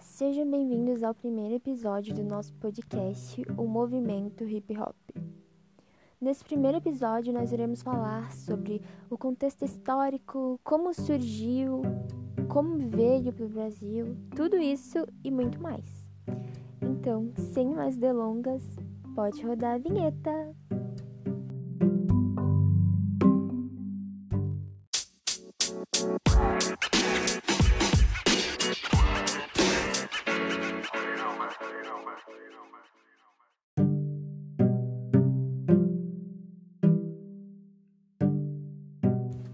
sejam bem-vindos ao primeiro episódio do nosso podcast, O Movimento Hip Hop. Nesse primeiro episódio, nós iremos falar sobre o contexto histórico, como surgiu, como veio para o Brasil, tudo isso e muito mais. Então, sem mais delongas, pode rodar a vinheta!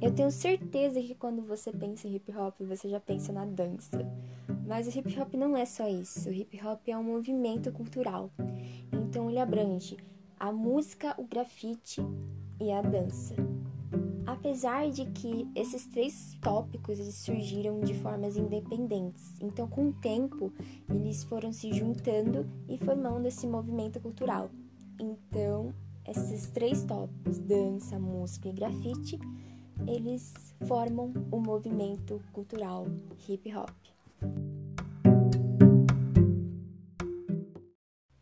Eu tenho certeza que quando você pensa em hip hop, você já pensa na dança. Mas o hip hop não é só isso. O hip hop é um movimento cultural. Então ele abrange a música, o grafite e a dança. Apesar de que esses três tópicos eles surgiram de formas independentes, então com o tempo eles foram se juntando e formando esse movimento cultural. Então, esses três tópicos, dança, música e grafite, eles formam o movimento cultural hip hop.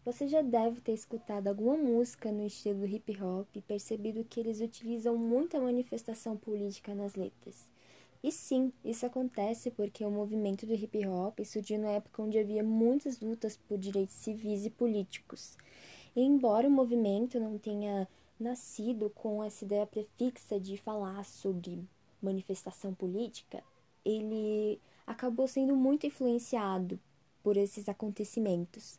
Você já deve ter escutado alguma música no estilo hip hop e percebido que eles utilizam muita manifestação política nas letras. E sim, isso acontece porque o movimento do hip hop surgiu na época onde havia muitas lutas por direitos civis e políticos. E embora o movimento não tenha nascido com essa ideia prefixa de falar sobre manifestação política, ele acabou sendo muito influenciado por esses acontecimentos.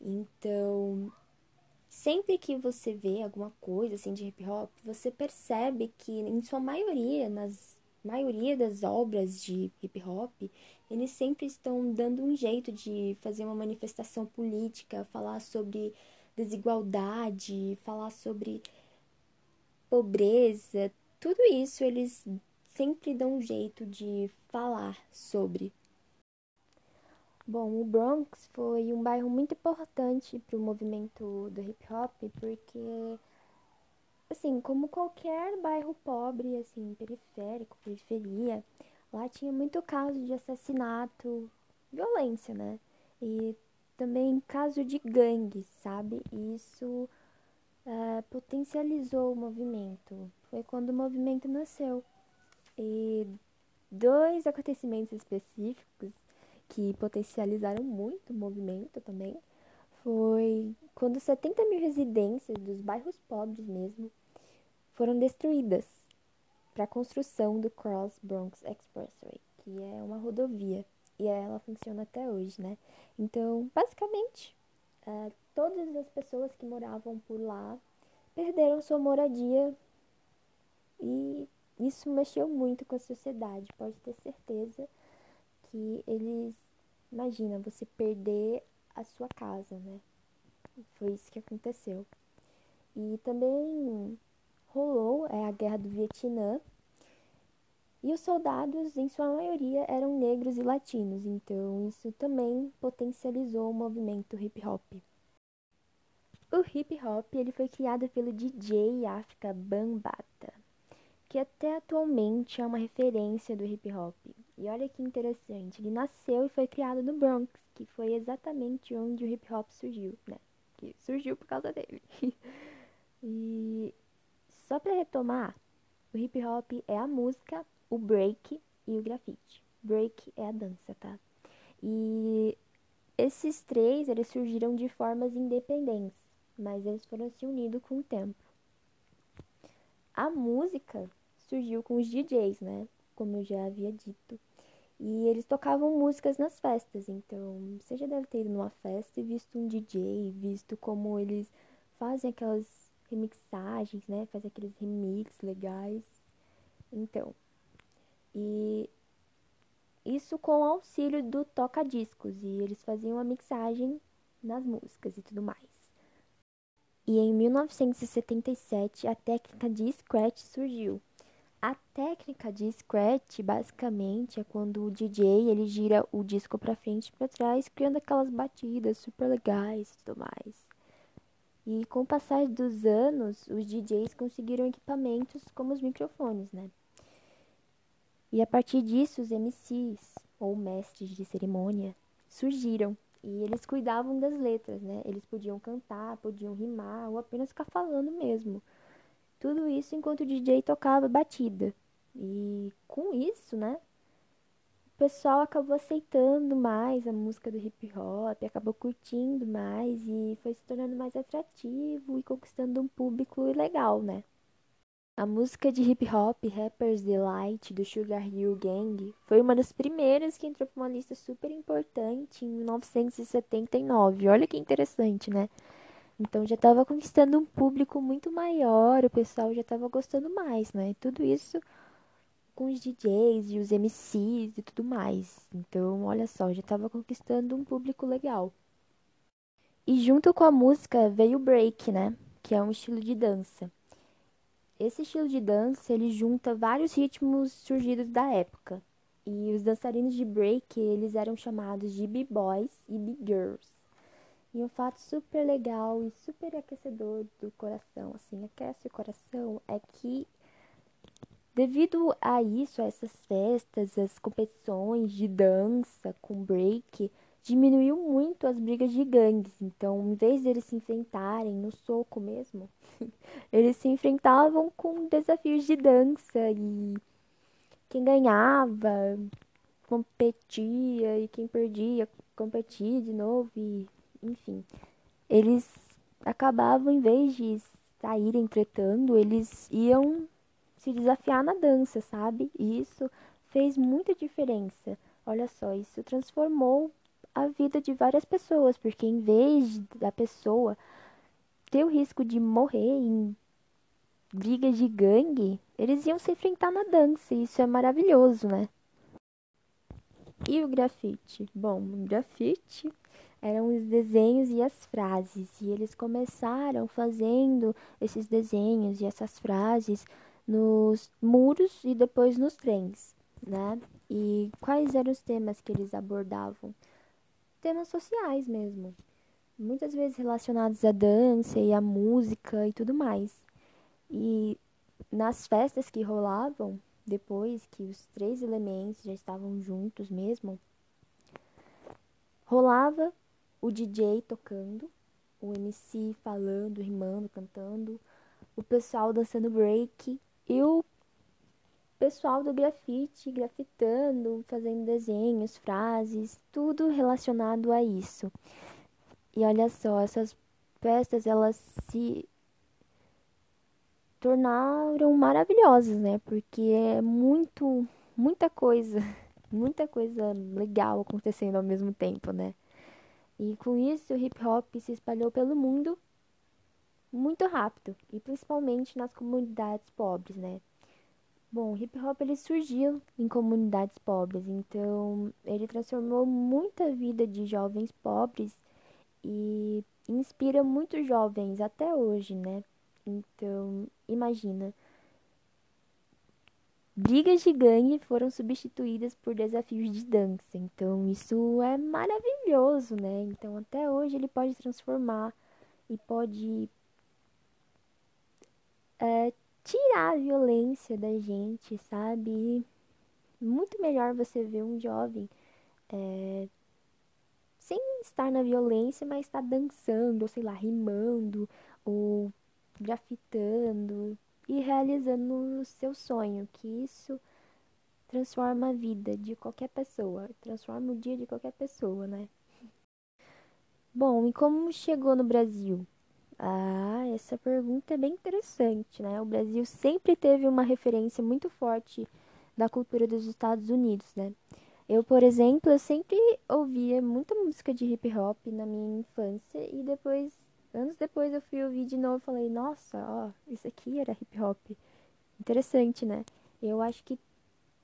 Então, sempre que você vê alguma coisa assim de hip hop, você percebe que em sua maioria, nas maioria das obras de hip hop, eles sempre estão dando um jeito de fazer uma manifestação política, falar sobre desigualdade, falar sobre pobreza, tudo isso eles sempre dão um jeito de falar sobre. Bom, o Bronx foi um bairro muito importante para o movimento do hip hop, porque, assim, como qualquer bairro pobre, assim, periférico, periferia, lá tinha muito caso de assassinato, violência, né? E também caso de gangue, sabe? E isso uh, potencializou o movimento. Foi quando o movimento nasceu. E dois acontecimentos específicos que potencializaram muito o movimento também foi quando 70 mil residências dos bairros pobres mesmo foram destruídas para a construção do Cross Bronx Expressway, que é uma rodovia e ela funciona até hoje, né? Então, basicamente, uh, todas as pessoas que moravam por lá perderam sua moradia e isso mexeu muito com a sociedade. Pode ter certeza que eles. Imagina você perder a sua casa, né? Foi isso que aconteceu. E também rolou é, a guerra do Vietnã, e os soldados, em sua maioria, eram negros e latinos, então isso também potencializou o movimento hip hop. O hip hop ele foi criado pelo DJ África Bambata, que até atualmente é uma referência do hip hop. E olha que interessante, ele nasceu e foi criado no Bronx, que foi exatamente onde o hip hop surgiu, né? Que surgiu por causa dele. e só para retomar, o hip hop é a música o break e o grafite. Break é a dança, tá? E esses três, eles surgiram de formas independentes, mas eles foram se unindo com o tempo. A música surgiu com os DJs, né? Como eu já havia dito. E eles tocavam músicas nas festas, então você já deve ter ido numa festa e visto um DJ, visto como eles fazem aquelas remixagens, né? Fazem aqueles remix legais. Então, e isso com auxílio do toca-discos, e eles faziam a mixagem nas músicas e tudo mais. E em 1977 a técnica de scratch surgiu. A técnica de scratch basicamente é quando o DJ ele gira o disco para frente e para trás, criando aquelas batidas super legais e tudo mais. E com o passar dos anos, os DJs conseguiram equipamentos como os microfones, né? E a partir disso, os MCs, ou mestres de cerimônia, surgiram. E eles cuidavam das letras, né? Eles podiam cantar, podiam rimar ou apenas ficar falando mesmo. Tudo isso enquanto o DJ tocava batida. E com isso, né? O pessoal acabou aceitando mais a música do hip hop, acabou curtindo mais e foi se tornando mais atrativo e conquistando um público legal, né? A música de hip hop Rapper's Delight do Sugar Hill Gang foi uma das primeiras que entrou para uma lista super importante em 1979. Olha que interessante, né? Então já estava conquistando um público muito maior, o pessoal já estava gostando mais, né? Tudo isso com os DJs e os MCs e tudo mais. Então, olha só, já estava conquistando um público legal. E junto com a música veio o break, né? Que é um estilo de dança. Esse estilo de dança, ele junta vários ritmos surgidos da época. E os dançarinos de break, eles eram chamados de b-boys e b-girls. E um fato super legal e super aquecedor do coração, assim, aquece o coração, é que devido a isso, a essas festas, as competições de dança com break, diminuiu muito as brigas de gangues. Então, em vez deles se enfrentarem no soco mesmo, eles se enfrentavam com desafios de dança e quem ganhava competia e quem perdia competia de novo e enfim, eles acabavam em vez de saírem tretando, eles iam se desafiar na dança, sabe? E isso fez muita diferença. Olha só, isso transformou a vida de várias pessoas, porque em vez da pessoa ter o risco de morrer em brigas de gangue, eles iam se enfrentar na dança, e isso é maravilhoso, né? E o grafite? Bom, o grafite eram os desenhos e as frases, e eles começaram fazendo esses desenhos e essas frases nos muros e depois nos trens, né? E quais eram os temas que eles abordavam? temas sociais mesmo. Muitas vezes relacionados à dança e à música e tudo mais. E nas festas que rolavam, depois que os três elementos já estavam juntos mesmo, rolava o DJ tocando, o MC falando, rimando, cantando, o pessoal dançando break e o pessoal do grafite grafitando, fazendo desenhos, frases, tudo relacionado a isso. E olha só, essas festas elas se tornaram maravilhosas, né? Porque é muito, muita coisa, muita coisa legal acontecendo ao mesmo tempo, né? E com isso o hip hop se espalhou pelo mundo muito rápido, e principalmente nas comunidades pobres, né? Bom, o hip hop ele surgiu em comunidades pobres, então ele transformou muita vida de jovens pobres e inspira muitos jovens até hoje, né? Então, imagina. Brigas de gangue foram substituídas por desafios de dança. Então, isso é maravilhoso, né? Então, até hoje ele pode transformar e pode é, tirar a violência da gente, sabe? Muito melhor você ver um jovem é, sem estar na violência, mas estar dançando, ou sei lá, rimando, ou grafitando e realizando o seu sonho, que isso transforma a vida de qualquer pessoa, transforma o dia de qualquer pessoa, né? Bom, e como chegou no Brasil? Ah, essa pergunta é bem interessante, né? O Brasil sempre teve uma referência muito forte da cultura dos Estados Unidos, né? Eu, por exemplo, eu sempre ouvia muita música de hip hop na minha infância e depois, anos depois, eu fui ouvir de novo e falei, nossa, ó, isso aqui era hip hop. Interessante, né? Eu acho que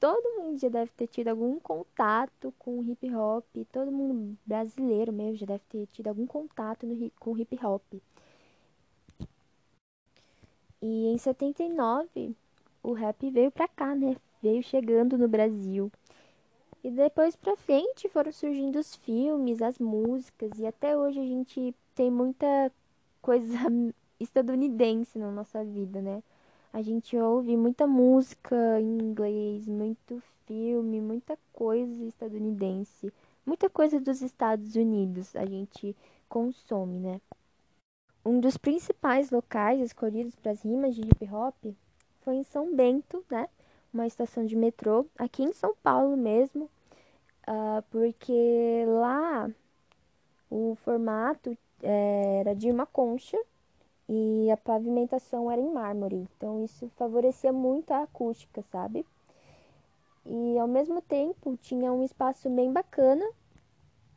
todo mundo já deve ter tido algum contato com hip hop, todo mundo brasileiro mesmo já deve ter tido algum contato no, com hip hop. E em 79, o rap veio pra cá, né? Veio chegando no Brasil. E depois pra frente foram surgindo os filmes, as músicas, e até hoje a gente tem muita coisa estadunidense na nossa vida, né? A gente ouve muita música em inglês, muito filme, muita coisa estadunidense. muita coisa dos Estados Unidos a gente consome, né? Um dos principais locais escolhidos para as rimas de hip hop foi em São Bento, né? Uma estação de metrô, aqui em São Paulo mesmo, uh, porque lá o formato é, era de uma concha e a pavimentação era em mármore, então isso favorecia muito a acústica, sabe? E ao mesmo tempo tinha um espaço bem bacana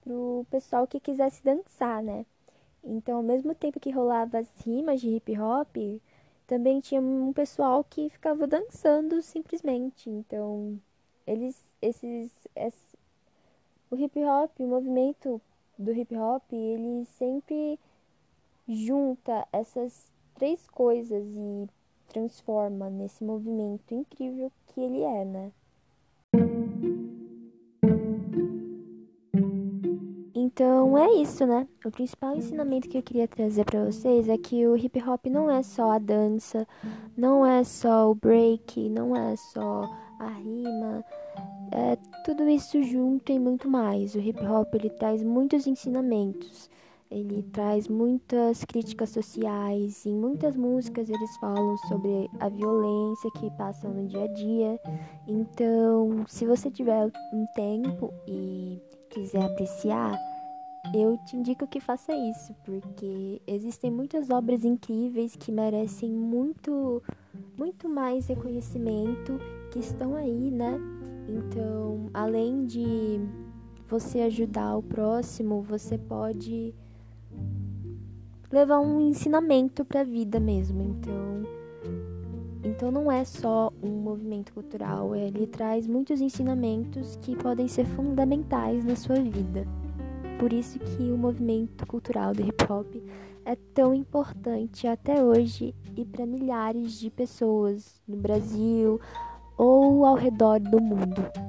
pro pessoal que quisesse dançar, né? Então, ao mesmo tempo que rolava as rimas de hip hop, também tinha um pessoal que ficava dançando simplesmente. Então, eles esses, esses o hip hop, o movimento do hip hop, ele sempre junta essas três coisas e transforma nesse movimento incrível que ele é, né? Então é isso, né? O principal ensinamento que eu queria trazer para vocês é que o hip hop não é só a dança, não é só o break, não é só a rima, é tudo isso junto e muito mais. O hip hop ele traz muitos ensinamentos, ele traz muitas críticas sociais. Em muitas músicas eles falam sobre a violência que passam no dia a dia. Então, se você tiver um tempo e quiser apreciar, eu te indico que faça isso, porque existem muitas obras incríveis que merecem muito, muito mais reconhecimento, que estão aí, né? Então, além de você ajudar o próximo, você pode levar um ensinamento para a vida mesmo. Então, então não é só um movimento cultural, ele traz muitos ensinamentos que podem ser fundamentais na sua vida. Por isso que o movimento cultural do hip hop é tão importante até hoje e para milhares de pessoas no Brasil ou ao redor do mundo.